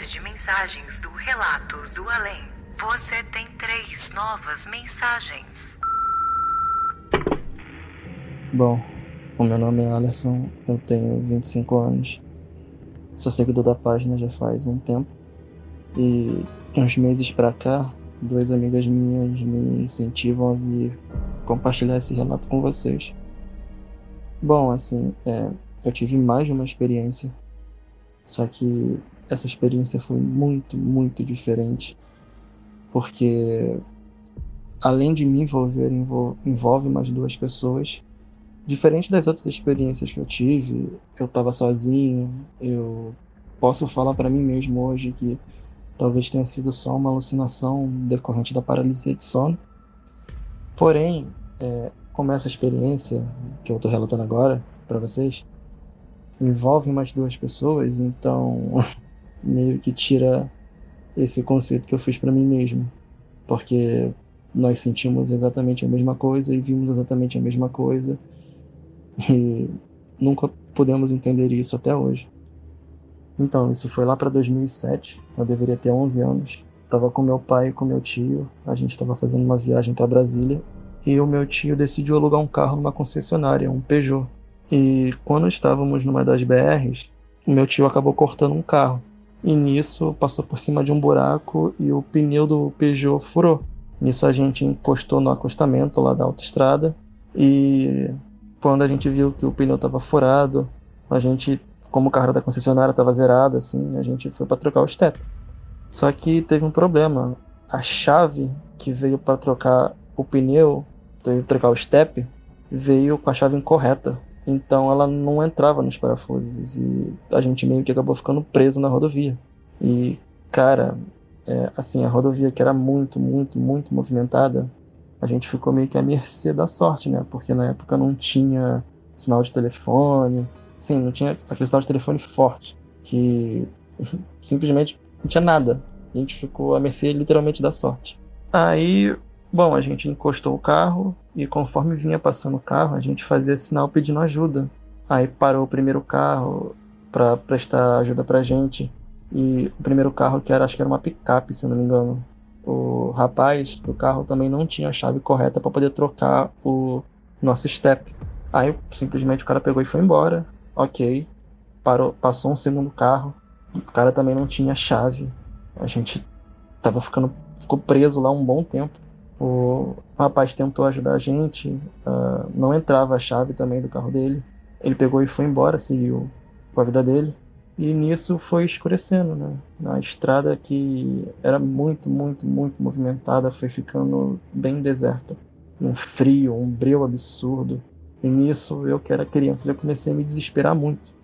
caixa de mensagens do Relatos do Além. Você tem três novas mensagens. Bom, o meu nome é Alisson, eu tenho 25 anos. Sou seguidor da página já faz um tempo. E uns meses pra cá, duas amigas minhas me incentivam a vir compartilhar esse relato com vocês. Bom, assim, é, eu tive mais de uma experiência, só que essa experiência foi muito, muito diferente, porque além de me envolver, envol envolve mais duas pessoas. Diferente das outras experiências que eu tive, eu estava sozinho, eu posso falar para mim mesmo hoje que talvez tenha sido só uma alucinação decorrente da paralisia de sono. Porém, é, como essa experiência que eu estou relatando agora para vocês envolve mais duas pessoas, então meio que tira esse conceito que eu fiz para mim mesmo, porque nós sentimos exatamente a mesma coisa e vimos exatamente a mesma coisa e nunca pudemos entender isso até hoje. Então, isso foi lá para 2007, eu deveria ter 11 anos. Tava com meu pai e com meu tio, a gente estava fazendo uma viagem para Brasília e o meu tio decidiu alugar um carro numa concessionária, um Peugeot. E quando estávamos numa das BRs, o meu tio acabou cortando um carro. E nisso passou por cima de um buraco e o pneu do Peugeot furou. Nisso a gente encostou no acostamento lá da autoestrada e quando a gente viu que o pneu estava furado, a gente, como o carro da concessionária estava zerado, assim, a gente foi para trocar o step. Só que teve um problema. A chave que veio para trocar o pneu, veio trocar o step, veio com a chave incorreta. Então ela não entrava nos parafusos e a gente meio que acabou ficando preso na rodovia. E, cara, é, assim, a rodovia que era muito, muito, muito movimentada, a gente ficou meio que à mercê da sorte, né? Porque na época não tinha sinal de telefone, sim, não tinha aquele sinal de telefone forte, que simplesmente não tinha nada. A gente ficou à mercê literalmente da sorte. Aí, bom, a gente encostou o carro e conforme vinha passando o carro, a gente fazia sinal pedindo ajuda. Aí parou o primeiro carro para prestar ajuda pra gente. E o primeiro carro que era, acho que era uma picape, se eu não me engano o rapaz do carro também não tinha a chave correta para poder trocar o nosso step. Aí simplesmente o cara pegou e foi embora. Ok. Parou, passou um segundo carro. O cara também não tinha chave. A gente tava ficando ficou preso lá um bom tempo. O rapaz tentou ajudar a gente, uh, não entrava a chave também do carro dele. Ele pegou e foi embora, seguiu com a vida dele. E nisso foi escurecendo, né? Na estrada que era muito, muito, muito movimentada, foi ficando bem deserta. Um frio, um breu absurdo. E nisso, eu que era criança, já comecei a me desesperar muito.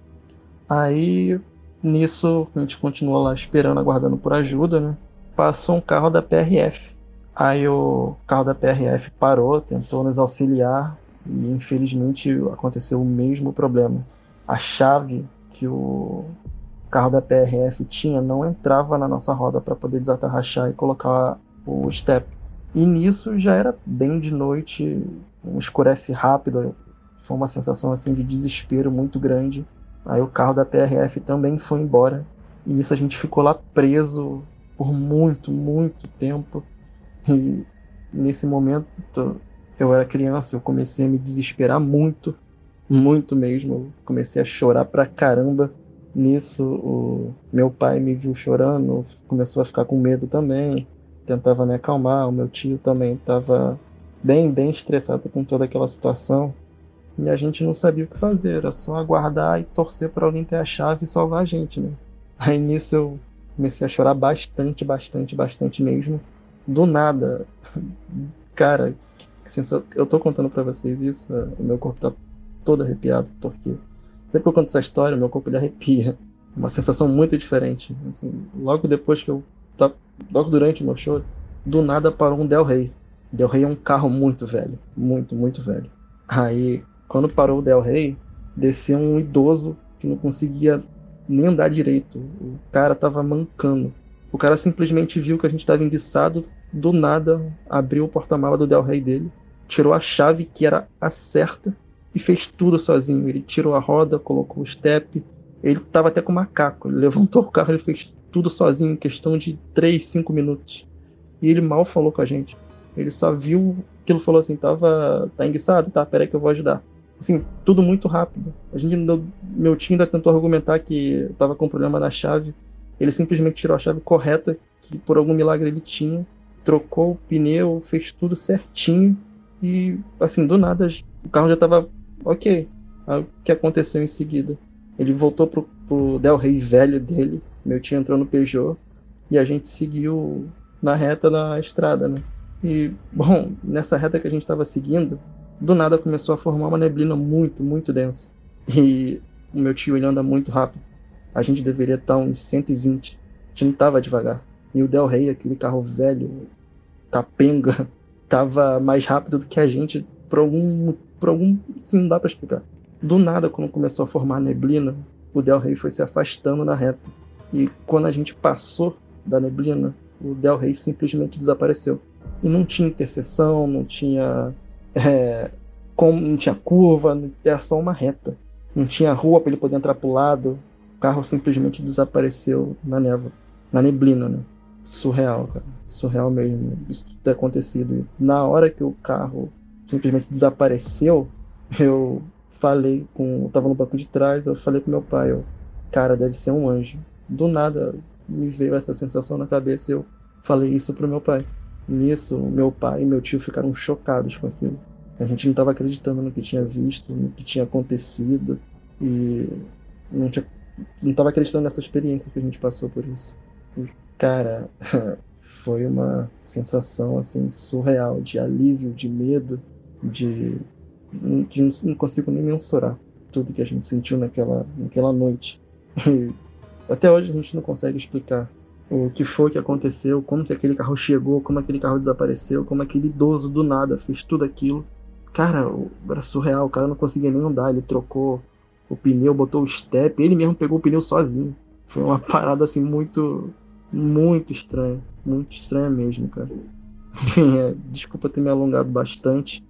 Aí, nisso, a gente continuou lá esperando, aguardando por ajuda, né? Passou um carro da PRF. Aí o carro da PRF parou, tentou nos auxiliar e infelizmente aconteceu o mesmo problema. A chave que o carro da PRF tinha não entrava na nossa roda para poder desatarrachar e colocar o step. E nisso já era bem de noite, escurece rápido, foi uma sensação assim de desespero muito grande. Aí o carro da PRF também foi embora. E nisso a gente ficou lá preso por muito, muito tempo. E nesse momento eu era criança, eu comecei a me desesperar muito, muito mesmo. Eu comecei a chorar pra caramba. Nisso, o meu pai me viu chorando, começou a ficar com medo também, tentava me acalmar. O meu tio também estava bem, bem estressado com toda aquela situação. E a gente não sabia o que fazer, era só aguardar e torcer para alguém ter a chave e salvar a gente, né? Aí nisso eu comecei a chorar bastante, bastante, bastante mesmo. Do nada, cara, eu tô contando para vocês isso, é, o meu corpo tá todo arrepiado, porque sempre que eu conto essa história, meu corpo ele arrepia. Uma sensação muito diferente. Assim, logo depois que eu. Logo durante o meu show, do nada parou um Del Rey. Del Rey é um carro muito velho. Muito, muito velho. Aí, quando parou o Del Rey, desceu um idoso que não conseguia nem andar direito. O cara tava mancando. O cara simplesmente viu que a gente tava enguiçado, do nada abriu o porta-mala do Del Rey dele, tirou a chave que era a certa e fez tudo sozinho. Ele tirou a roda, colocou o step, ele tava até com o macaco. Ele levantou o carro, ele fez tudo sozinho em questão de 3, 5 minutos. E ele mal falou com a gente. Ele só viu aquilo falou assim, tava tá enguiçado, tá, peraí que eu vou ajudar. Assim, tudo muito rápido. A gente, meu tio ainda tentou argumentar que tava com problema na chave. Ele simplesmente tirou a chave correta, que por algum milagre ele tinha, trocou o pneu, fez tudo certinho e, assim, do nada o carro já tava ok. Aí, o que aconteceu em seguida? Ele voltou pro, pro Del Rey velho dele, meu tio entrou no Peugeot e a gente seguiu na reta da estrada, né? E, bom, nessa reta que a gente estava seguindo, do nada começou a formar uma neblina muito, muito densa. E o meu tio ele anda muito rápido. A gente deveria estar uns 120. A gente não estava devagar. E o Del Rey, aquele carro velho, capenga, tava mais rápido do que a gente por algum. por algum. Assim, não dá para explicar. Do nada, quando começou a formar a neblina, o Del Rey foi se afastando na reta. E quando a gente passou da neblina, o Del Rey simplesmente desapareceu. E não tinha interseção, não tinha é, como não tinha curva, era só uma reta. Não tinha rua para ele poder entrar pro lado. Carro simplesmente desapareceu na névoa, na neblina, né? Surreal, cara. Surreal mesmo isso ter acontecido. E na hora que o carro simplesmente desapareceu, eu falei com. Eu tava no banco de trás, eu falei pro meu pai, eu, cara, deve ser um anjo. Do nada me veio essa sensação na cabeça e eu falei isso pro meu pai. Nisso, meu pai e meu tio ficaram chocados com aquilo. A gente não estava acreditando no que tinha visto, no que tinha acontecido e não tinha, não estava acreditando nessa experiência que a gente passou por isso. E, cara, foi uma sensação assim surreal de alívio, de medo, de, de não consigo nem mensurar tudo que a gente sentiu naquela, naquela noite. E até hoje a gente não consegue explicar o que foi que aconteceu, como que aquele carro chegou, como aquele carro desapareceu, como aquele idoso do nada fez tudo aquilo. Cara, era surreal, o cara não conseguia nem andar, ele trocou o pneu, botou o step, ele mesmo pegou o pneu sozinho. Foi uma parada assim muito, muito estranha, muito estranha mesmo, cara. Enfim, é, desculpa ter me alongado bastante.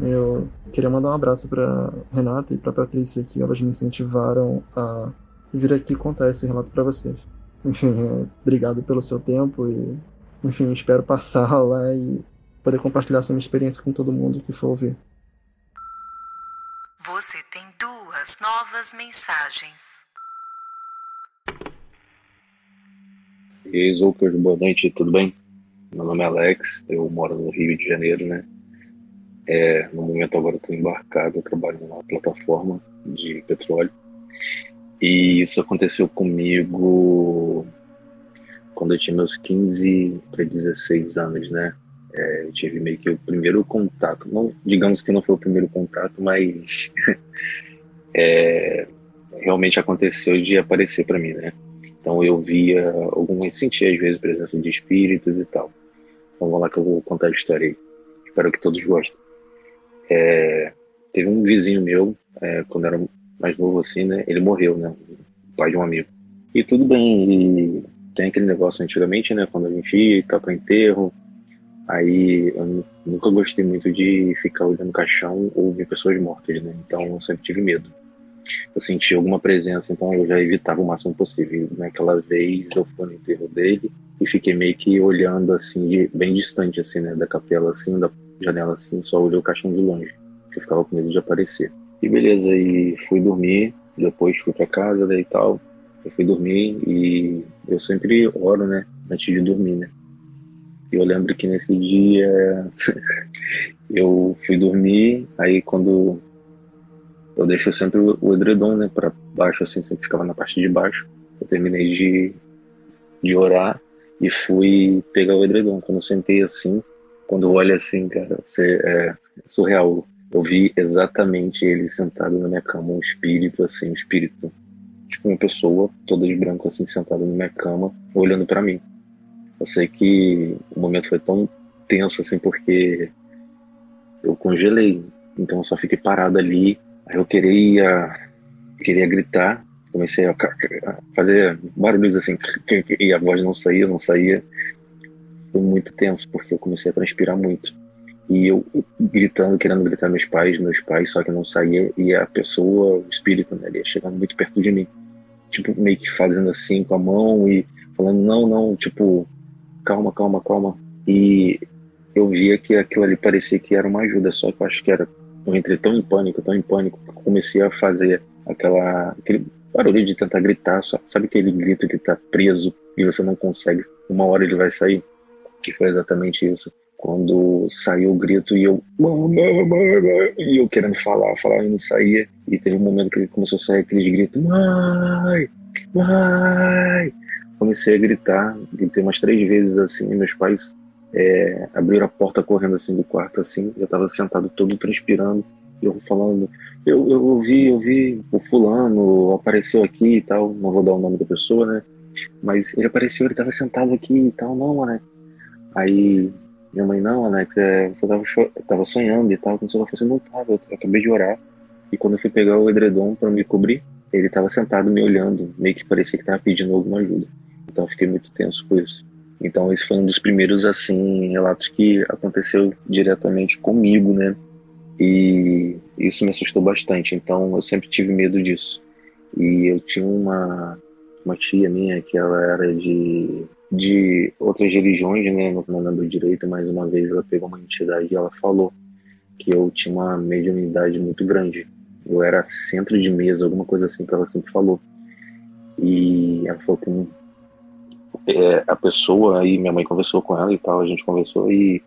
Eu queria mandar um abraço para Renata e para Patrícia que elas me incentivaram a vir aqui contar esse relato para vocês. Enfim, é, obrigado pelo seu tempo e, enfim, espero passar lá e poder compartilhar essa minha experiência com todo mundo que for ouvir. Você tem duas novas mensagens. E aí, Zucker, boa noite, tudo bem? Meu nome é Alex, eu moro no Rio de Janeiro, né? É, no momento agora estou embarcado, eu trabalho numa plataforma de petróleo. E isso aconteceu comigo quando eu tinha meus 15 para 16 anos, né? É, eu tive meio que o primeiro contato, não, digamos que não foi o primeiro contato, mas é, realmente aconteceu de aparecer para mim, né? Então eu via algumas, sentia às vezes presença de espíritos e tal. Então vamos lá que eu vou contar a história aí. Espero que todos gostem. É, teve um vizinho meu, é, quando era mais novo assim, né? Ele morreu, né? Pai de um amigo. E tudo bem, e tem aquele negócio antigamente, né? Quando a gente ia tal para enterro, aí eu nunca gostei muito de ficar olhando caixão ou ver pessoas mortas, né? Então eu sempre tive medo. Eu senti alguma presença, então eu já evitava o máximo possível. Naquela vez eu fui no enterro dele e fiquei meio que olhando assim, bem distante assim, né, da capela assim, da janela assim, só olhei o caixão de longe, que eu ficava com medo de aparecer. E beleza, e fui dormir, depois fui para casa daí tal. Eu fui dormir e eu sempre oro, né, antes de dormir, né? E eu lembro que nesse dia eu fui dormir, aí quando eu deixo sempre o edredom, né, para baixo, assim, sempre ficava na parte de baixo. Eu terminei de, de orar e fui pegar o edredom. Quando eu sentei assim, quando eu olho assim, cara, você, é surreal. Eu vi exatamente ele sentado na minha cama, um espírito, assim, um espírito, tipo uma pessoa toda de branco, assim, sentada na minha cama, olhando para mim. Eu sei que o momento foi tão tenso, assim, porque eu congelei. Então eu só fiquei parado ali, eu queria, queria gritar, comecei a fazer barulhos assim, e a voz não saía, não saía. Foi muito tenso, porque eu comecei a transpirar muito. E eu gritando, querendo gritar meus pais, meus pais, só que não saía, e a pessoa, o espírito, né, ele ia chegando muito perto de mim. Tipo, meio que fazendo assim com a mão e falando, não, não, tipo, calma, calma, calma. E eu via que aquilo ali parecia que era uma ajuda, só que eu acho que era eu entrei tão em pânico, tão em pânico, comecei a fazer aquela, aquele barulho de tentar gritar, sabe aquele grito que tá preso e você não consegue, uma hora ele vai sair? Que foi exatamente isso. Quando saiu o grito e eu, e eu querendo falar, falar e não saía, e teve um momento que ele começou a sair aqueles gritos, mãe, mãe, comecei a gritar, gritei umas três vezes assim, meus pais é, abriram a porta correndo assim do quarto assim, eu estava sentado todo transpirando, eu falando, eu, eu vi, eu vi o fulano apareceu aqui e tal, não vou dar o nome da pessoa, né? Mas ele apareceu, ele estava sentado aqui e tal, não, né? Aí minha mãe, não, Alex, é, você tava, tava sonhando e tal, quando você falou assim, não tava, eu acabei de orar. E quando eu fui pegar o edredom para me cobrir, ele estava sentado me olhando, meio que parecia que estava pedindo alguma ajuda. Então eu fiquei muito tenso por isso. Então esse foi um dos primeiros assim relatos que aconteceu diretamente comigo, né? E isso me assustou bastante. Então eu sempre tive medo disso. E eu tinha uma uma tia minha que ela era de de outras religiões, né? Não lembro direito, mas uma vez ela pegou uma entidade e ela falou que eu tinha uma mediunidade muito grande. Eu era centro de mesa, alguma coisa assim que ela sempre falou. E ela falou que é, a pessoa, aí minha mãe conversou com ela e tal, a gente conversou e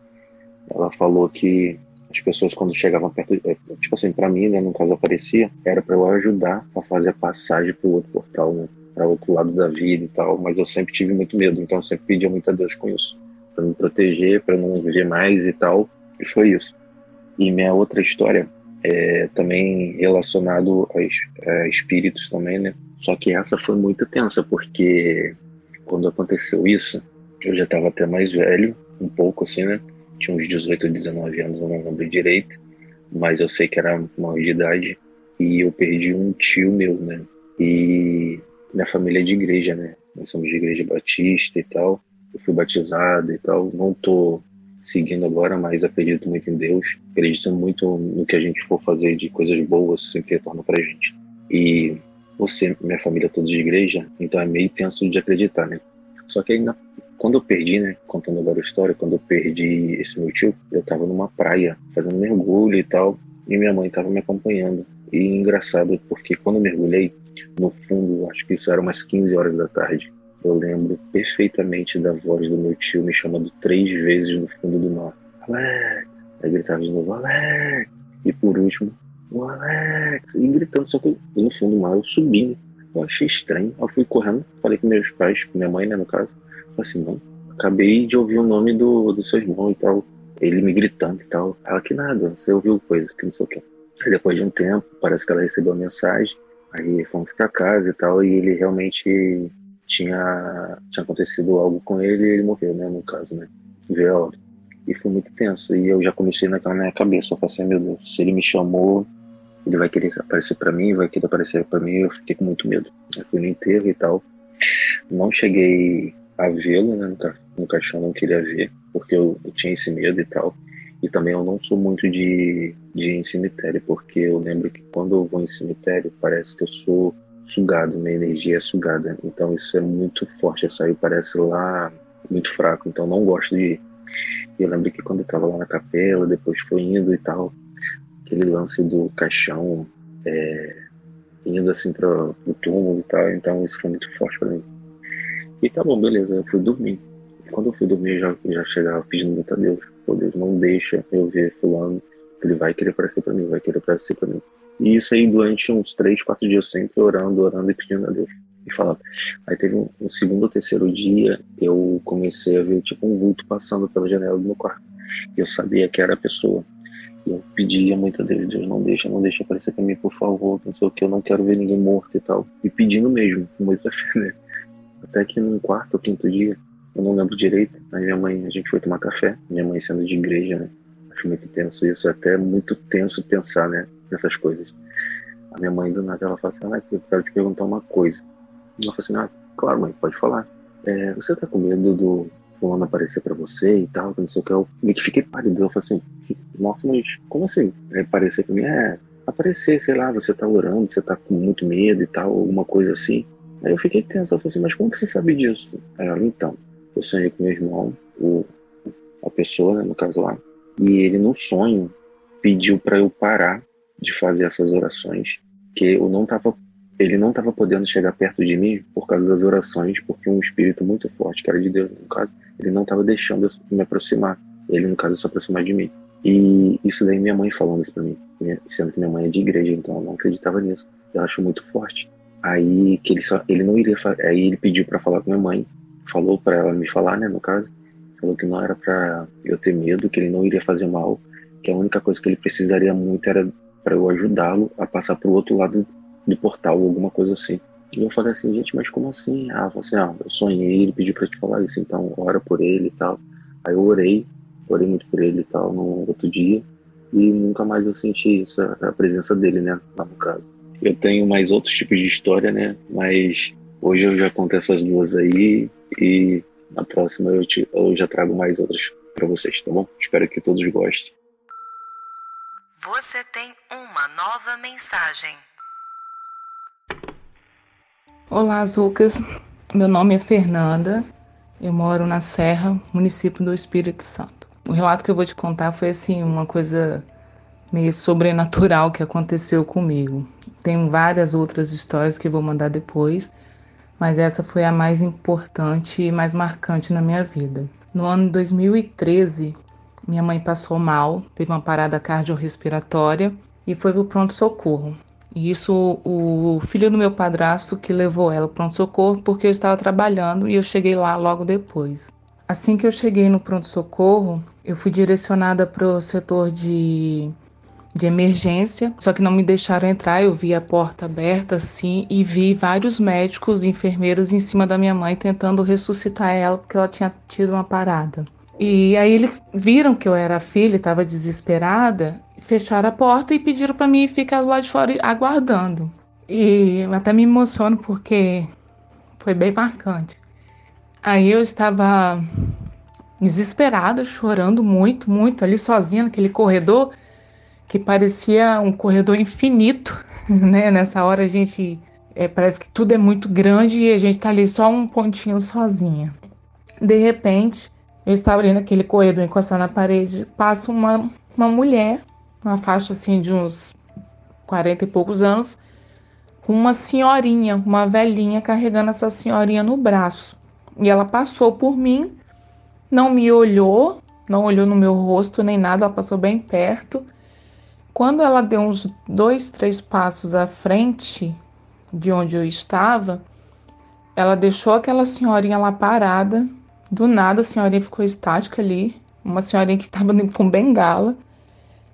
ela falou que as pessoas quando chegavam perto, é, tipo assim, para mim, né, no caso aparecia, era para eu ajudar a fazer a passagem pro outro portal, né, para outro lado da vida e tal, mas eu sempre tive muito medo, então eu sempre pedia muito a Deus com isso, para me proteger, para não viver mais e tal, e foi isso. E minha outra história é também relacionado a, a espíritos também, né, só que essa foi muito tensa, porque quando aconteceu isso, eu já estava até mais velho, um pouco assim, né? Tinha uns 18, 19 anos, eu não lembro direito, mas eu sei que era uma de idade. E eu perdi um tio meu, né? E minha família é de igreja, né? Nós somos de igreja batista e tal. Eu fui batizado e tal. Não tô seguindo agora, mas acredito muito em Deus. Acredito muito no que a gente for fazer de coisas boas, sempre retorna pra gente. E você, minha família toda de igreja, então é meio tenso de acreditar, né? Só que aí, na, quando eu perdi, né, contando agora a história, quando eu perdi esse meu tio, eu tava numa praia, fazendo mergulho e tal, e minha mãe tava me acompanhando. E engraçado, porque quando eu mergulhei, no fundo, acho que isso era umas 15 horas da tarde, eu lembro perfeitamente da voz do meu tio me chamando três vezes no fundo do mar. Alex! Aí gritava de novo, Alex! E por último, o Alex, e gritando, só que no fundo do mar eu subi, eu achei estranho, eu fui correndo, falei com meus pais, com minha mãe, né, no caso, falei assim, não, acabei de ouvir o nome do, do seu irmão e tal, ele me gritando e tal, ela que nada, você ouviu coisa, que não sei o que. Aí depois de um tempo, parece que ela recebeu a mensagem, aí fomos pra casa e tal, e ele realmente tinha, tinha acontecido algo com ele e ele morreu, né, no caso, né, veio E foi muito tenso, e eu já comecei naquela minha cabeça, eu falei assim, meu Deus, se ele me chamou, ele vai querer aparecer para mim, vai querer aparecer para mim, eu fiquei com muito medo. Eu fui no enterro e tal, Não cheguei a vê-lo, né? No, ca no caixão não queria ver, porque eu, eu, tinha esse medo e tal. E também eu não sou muito de, de ir em cemitério, porque eu lembro que quando eu vou em cemitério, parece que eu sou sugado, minha energia é sugada. Então isso é muito forte, essa aí parece lá muito fraco, então não gosto de ir. Eu lembro que quando eu tava lá na capela, depois foi indo e tal, aquele lance do caixão, é, indo assim para o túmulo e tal, então isso foi muito forte para mim. E tá bom, beleza, eu fui dormir. Quando eu fui dormir, já, já chegava pedindo muito a Deus, pô, Deus, não deixa eu ver fulano, ele vai querer aparecer para mim, vai querer aparecer para mim. E isso aí durante uns três, quatro dias sempre orando, orando e pedindo a Deus. E falando. Aí teve um, um segundo ou terceiro dia, eu comecei a ver tipo um vulto passando pela janela do meu quarto. E eu sabia que era a pessoa. Eu pedia muito a Deus, Deus, não deixa, não deixa aparecer pra mim, por favor, não sei o que, eu não quero ver ninguém morto e tal. E pedindo mesmo, com muita fé, né? Até que no quarto ou quinto dia, eu não lembro direito, aí minha mãe, a gente foi tomar café, minha mãe sendo de igreja, né? Acho muito tenso isso, é até muito tenso pensar, né? Nessas coisas. A minha mãe do nada, ela fala assim, ah, eu quero te perguntar uma coisa. Ela fala assim, ah, claro mãe, pode falar. É, você tá com medo do, fulano aparecer para você e tal, não sei o que. Eu que fiquei pálido. Eu falei assim, nossa, mas como assim? É, aparecer pra mim é aparecer, sei lá, você tá orando, você tá com muito medo e tal, alguma coisa assim. Aí eu fiquei tenso, eu falei assim, mas como que você sabe disso? Aí ela, então, eu sonhei com meu irmão, o, a pessoa, né, no caso lá, e ele no sonho pediu para eu parar de fazer essas orações, que eu não tava ele não estava podendo chegar perto de mim por causa das orações, porque um espírito muito forte, que era de Deus, no caso, ele não estava deixando eu me aproximar. Ele, no caso, se aproximar de mim. E isso daí minha mãe falando isso pra mim, sendo que minha mãe é de igreja, então eu não acreditava nisso. Eu acho muito forte. Aí que ele só, ele não iria, aí ele pediu para falar com minha mãe, falou para ela me falar, né, no caso, falou que não era para eu ter medo, que ele não iria fazer mal, que a única coisa que ele precisaria muito era para eu ajudá-lo a passar pro outro lado do portal, alguma coisa assim. E eu falei assim, gente, mas como assim? Ah, assim, ah, eu sonhei, ele pediu pra te falar isso, então ora por ele e tal. Aí eu orei, orei muito por ele e tal no outro dia, e nunca mais eu senti essa, a presença dele, né, lá no caso. Eu tenho mais outros tipos de história, né, mas hoje eu já conto essas duas aí, e na próxima eu, te, eu já trago mais outras para vocês, tá bom? Espero que todos gostem. Você tem uma nova mensagem. Olá, Zucas. Meu nome é Fernanda. Eu moro na Serra, município do Espírito Santo. O relato que eu vou te contar foi assim uma coisa meio sobrenatural que aconteceu comigo. Tem várias outras histórias que vou mandar depois, mas essa foi a mais importante e mais marcante na minha vida. No ano 2013, minha mãe passou mal, teve uma parada cardiorrespiratória e foi para o pronto-socorro. E isso o filho do meu padrasto que levou ela para pronto-socorro porque eu estava trabalhando e eu cheguei lá logo depois. Assim que eu cheguei no pronto-socorro, eu fui direcionada para o setor de, de emergência, só que não me deixaram entrar. Eu vi a porta aberta assim e vi vários médicos e enfermeiros em cima da minha mãe tentando ressuscitar ela porque ela tinha tido uma parada. E aí eles viram que eu era filha, estava desesperada, fecharam a porta e pediram para mim ficar lá de fora aguardando. E até me emociono porque foi bem marcante. Aí eu estava desesperada, chorando muito, muito, ali sozinha naquele corredor que parecia um corredor infinito, né? Nessa hora a gente é, parece que tudo é muito grande e a gente tá ali só um pontinho sozinha. De repente, eu estava ali naquele corredor encostado na parede, passa uma, uma mulher uma faixa assim de uns 40 e poucos anos, com uma senhorinha, uma velhinha carregando essa senhorinha no braço. E ela passou por mim, não me olhou, não olhou no meu rosto nem nada, ela passou bem perto. Quando ela deu uns dois, três passos à frente de onde eu estava, ela deixou aquela senhorinha lá parada. Do nada a senhorinha ficou estática ali, uma senhorinha que estava com bengala.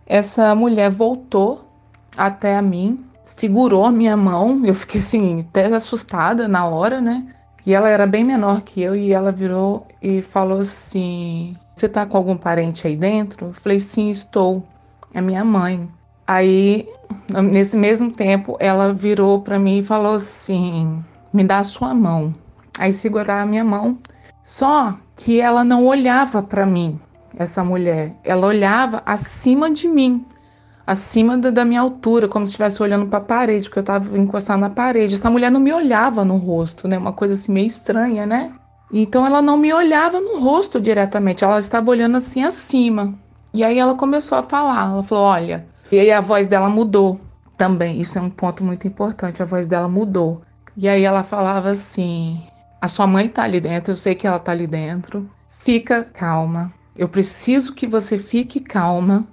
Essa mulher voltou até a mim, segurou a minha mão, eu fiquei assim, até assustada na hora, né? E ela era bem menor que eu e ela virou e falou assim: Você tá com algum parente aí dentro? Eu falei: Sim, estou. É minha mãe. Aí, nesse mesmo tempo, ela virou para mim e falou assim: Me dá a sua mão. aí segurava a minha mão. Só que ela não olhava para mim, essa mulher. Ela olhava acima de mim, acima da, da minha altura, como se estivesse olhando para a parede, porque eu estava encostado na parede. Essa mulher não me olhava no rosto, né? Uma coisa assim meio estranha, né? Então ela não me olhava no rosto diretamente, ela estava olhando assim acima. E aí ela começou a falar, ela falou: "Olha". E aí a voz dela mudou também. Isso é um ponto muito importante, a voz dela mudou. E aí ela falava assim: "A sua mãe tá ali dentro, eu sei que ela tá ali dentro. Fica calma. Eu preciso que você fique calma,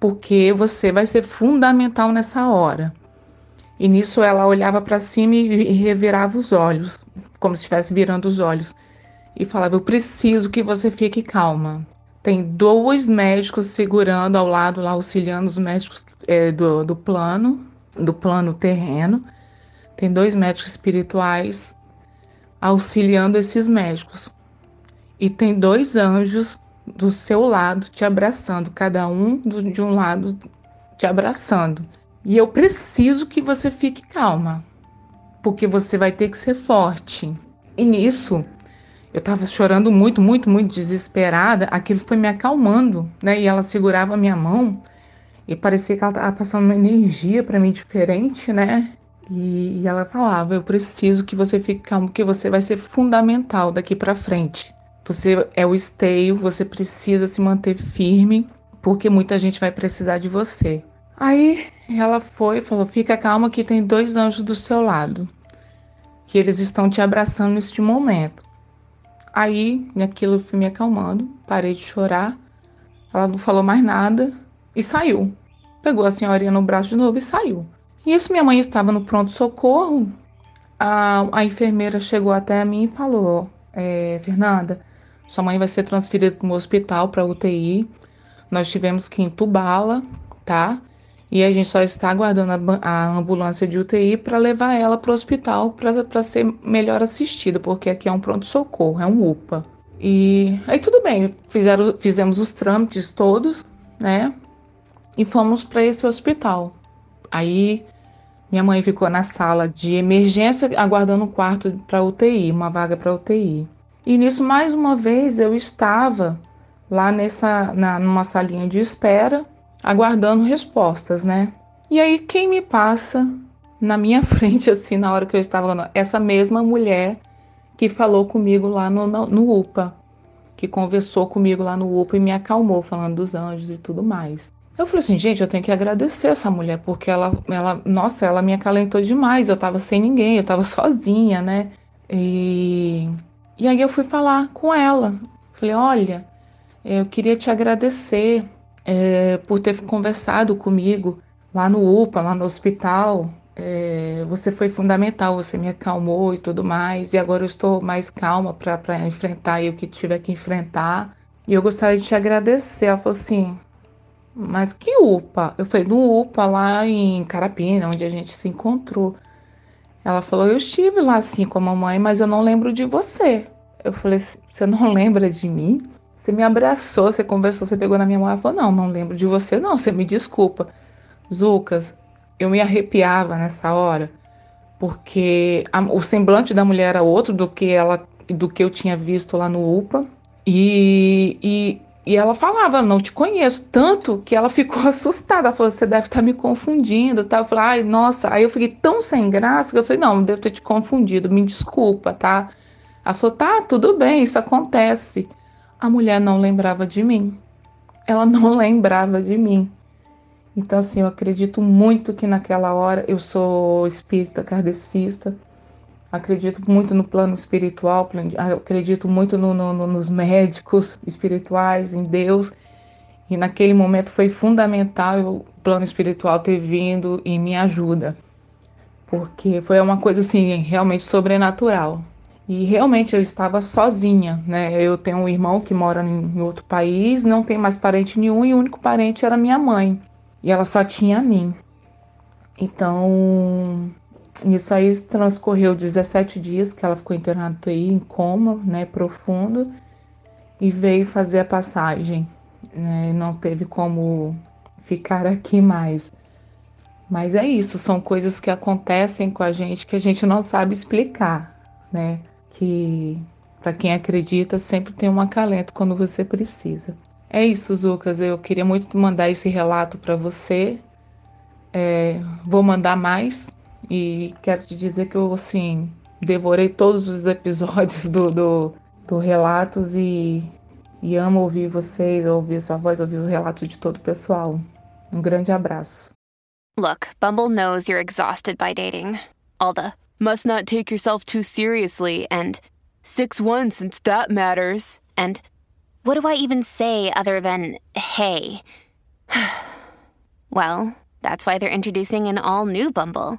porque você vai ser fundamental nessa hora". E nisso ela olhava para cima e revirava os olhos como se estivesse virando os olhos, e falava: Eu preciso que você fique calma. Tem dois médicos segurando ao lado, lá auxiliando os médicos é, do, do plano, do plano terreno. Tem dois médicos espirituais auxiliando esses médicos. E tem dois anjos do seu lado te abraçando, cada um do, de um lado te abraçando. E eu preciso que você fique calma porque você vai ter que ser forte. E nisso, eu estava chorando muito, muito, muito desesperada. Aquilo foi me acalmando, né? E ela segurava minha mão e parecia que ela estava passando uma energia para mim diferente, né? E, e, ela falava: Eu preciso que você fique calmo, porque você vai ser fundamental daqui para frente. Você é o esteio, você precisa se manter firme, porque muita gente vai precisar de você. Aí ela foi e falou: Fica calma que tem dois anjos do seu lado, que eles estão te abraçando neste momento. Aí, naquilo fui me acalmando, parei de chorar. Ela não falou mais nada e saiu. Pegou a senhorinha no braço de novo e saiu. Isso minha mãe estava no pronto-socorro. A, a, enfermeira chegou até mim e falou: é, Fernanda, sua mãe vai ser transferida para um hospital para UTI. Nós tivemos que entubá-la, tá? E a gente só está aguardando a, ambulância de UTI para levar ela para o hospital para ser melhor assistida, porque aqui é um pronto-socorro, é um UPA. E aí tudo bem, fizeram, fizemos os trâmites todos, né? E fomos para esse hospital. Aí minha mãe ficou na sala de emergência aguardando um quarto para UTI, uma vaga para UTI. E nisso mais uma vez eu estava lá nessa na, numa salinha de espera aguardando respostas, né? E aí quem me passa na minha frente, assim, na hora que eu estava essa mesma mulher que falou comigo lá no, no, no UPA, que conversou comigo lá no UPA e me acalmou, falando dos anjos e tudo mais. Eu falei assim, gente, eu tenho que agradecer essa mulher, porque ela, ela, nossa, ela me acalentou demais. Eu tava sem ninguém, eu tava sozinha, né? E, e aí eu fui falar com ela. Falei, olha, eu queria te agradecer é, por ter conversado comigo lá no UPA, lá no hospital. É, você foi fundamental, você me acalmou e tudo mais, e agora eu estou mais calma para enfrentar o que tiver que enfrentar. E eu gostaria de te agradecer. Ela falou assim: Mas que UPA? Eu falei: No UPA, lá em Carapina, onde a gente se encontrou. Ela falou: Eu estive lá assim com a mamãe, mas eu não lembro de você. Eu falei: Você não lembra de mim? Você me abraçou, você conversou, você pegou na minha mão e falou: Não, não lembro de você, não, você me desculpa. Zucas, eu me arrepiava nessa hora, porque a, o semblante da mulher era outro do que ela do que eu tinha visto lá no UPA. E, e, e ela falava, não te conheço, tanto que ela ficou assustada. Ela falou, você deve estar me confundindo. Tá? Eu falei, ai, nossa. Aí eu fiquei tão sem graça que eu falei, não, não devo ter te confundido, me desculpa, tá? Ela falou, tá, tudo bem, isso acontece. A mulher não lembrava de mim. Ela não lembrava de mim. Então, assim, eu acredito muito que naquela hora eu sou espírita kardecista, acredito muito no plano espiritual, acredito muito no, no, nos médicos espirituais, em Deus. E naquele momento foi fundamental o plano espiritual ter vindo em minha ajuda, porque foi uma coisa assim realmente sobrenatural. E realmente eu estava sozinha, né? Eu tenho um irmão que mora em outro país, não tem mais parente nenhum e o único parente era minha mãe. E ela só tinha a mim. Então, isso aí transcorreu 17 dias que ela ficou internada aí em coma, né, profundo, e veio fazer a passagem. Né? Não teve como ficar aqui mais. Mas é isso, são coisas que acontecem com a gente que a gente não sabe explicar, né? que para quem acredita sempre tem um acalento quando você precisa. É isso, Zucas. Eu queria muito mandar esse relato para você. É, vou mandar mais e quero te dizer que eu assim devorei todos os episódios do, do, do Relatos e, e amo ouvir vocês, ouvir sua voz, ouvir o relato de todo o pessoal. Um grande abraço. Look, Bumble knows you're exhausted by dating. All the must not take yourself too seriously and 6-1 since that matters. And what do I even say other than hey? well, that's why they're introducing an all new Bumble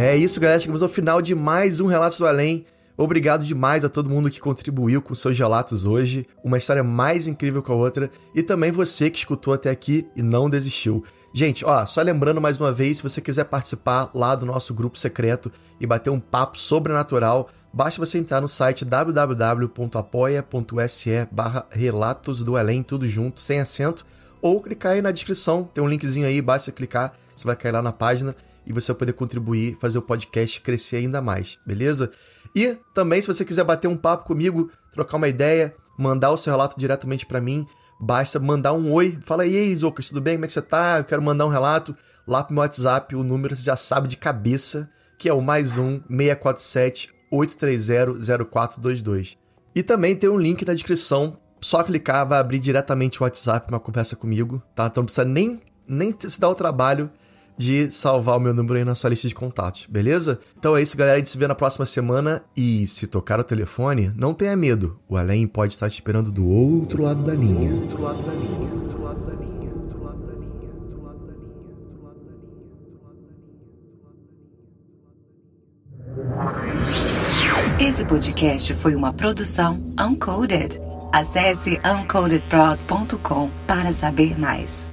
É isso, galera. Chegamos ao final de mais um Relatos do Além. Obrigado demais a todo mundo que contribuiu com seus relatos hoje. Uma história mais incrível que a outra. E também você que escutou até aqui e não desistiu. Gente, ó, só lembrando mais uma vez, se você quiser participar lá do nosso grupo secreto e bater um papo sobrenatural, basta você entrar no site www.apoia.se barra Relatos do Além, tudo junto, sem acento, ou clicar aí na descrição, tem um linkzinho aí, basta clicar, você vai cair lá na página e você vai poder contribuir, fazer o podcast crescer ainda mais, beleza? E também, se você quiser bater um papo comigo, trocar uma ideia, mandar o seu relato diretamente para mim, basta mandar um oi. Fala aí, Zocas, tudo bem? Como é que você tá? Eu quero mandar um relato lá pro meu WhatsApp. O número você já sabe de cabeça, que é o mais um 647 830 0422. E também tem um link na descrição. Só clicar, vai abrir diretamente o WhatsApp, uma conversa comigo, tá? Então não precisa nem, nem se dar o trabalho de salvar o meu número aí na sua lista de contatos, beleza? Então é isso, galera. A gente se vê na próxima semana. E se tocar o telefone, não tenha medo. O além pode estar te esperando do outro lado da linha. Outro lado da linha. Esse podcast foi uma produção Uncoded. Acesse uncodedprod.com para saber mais.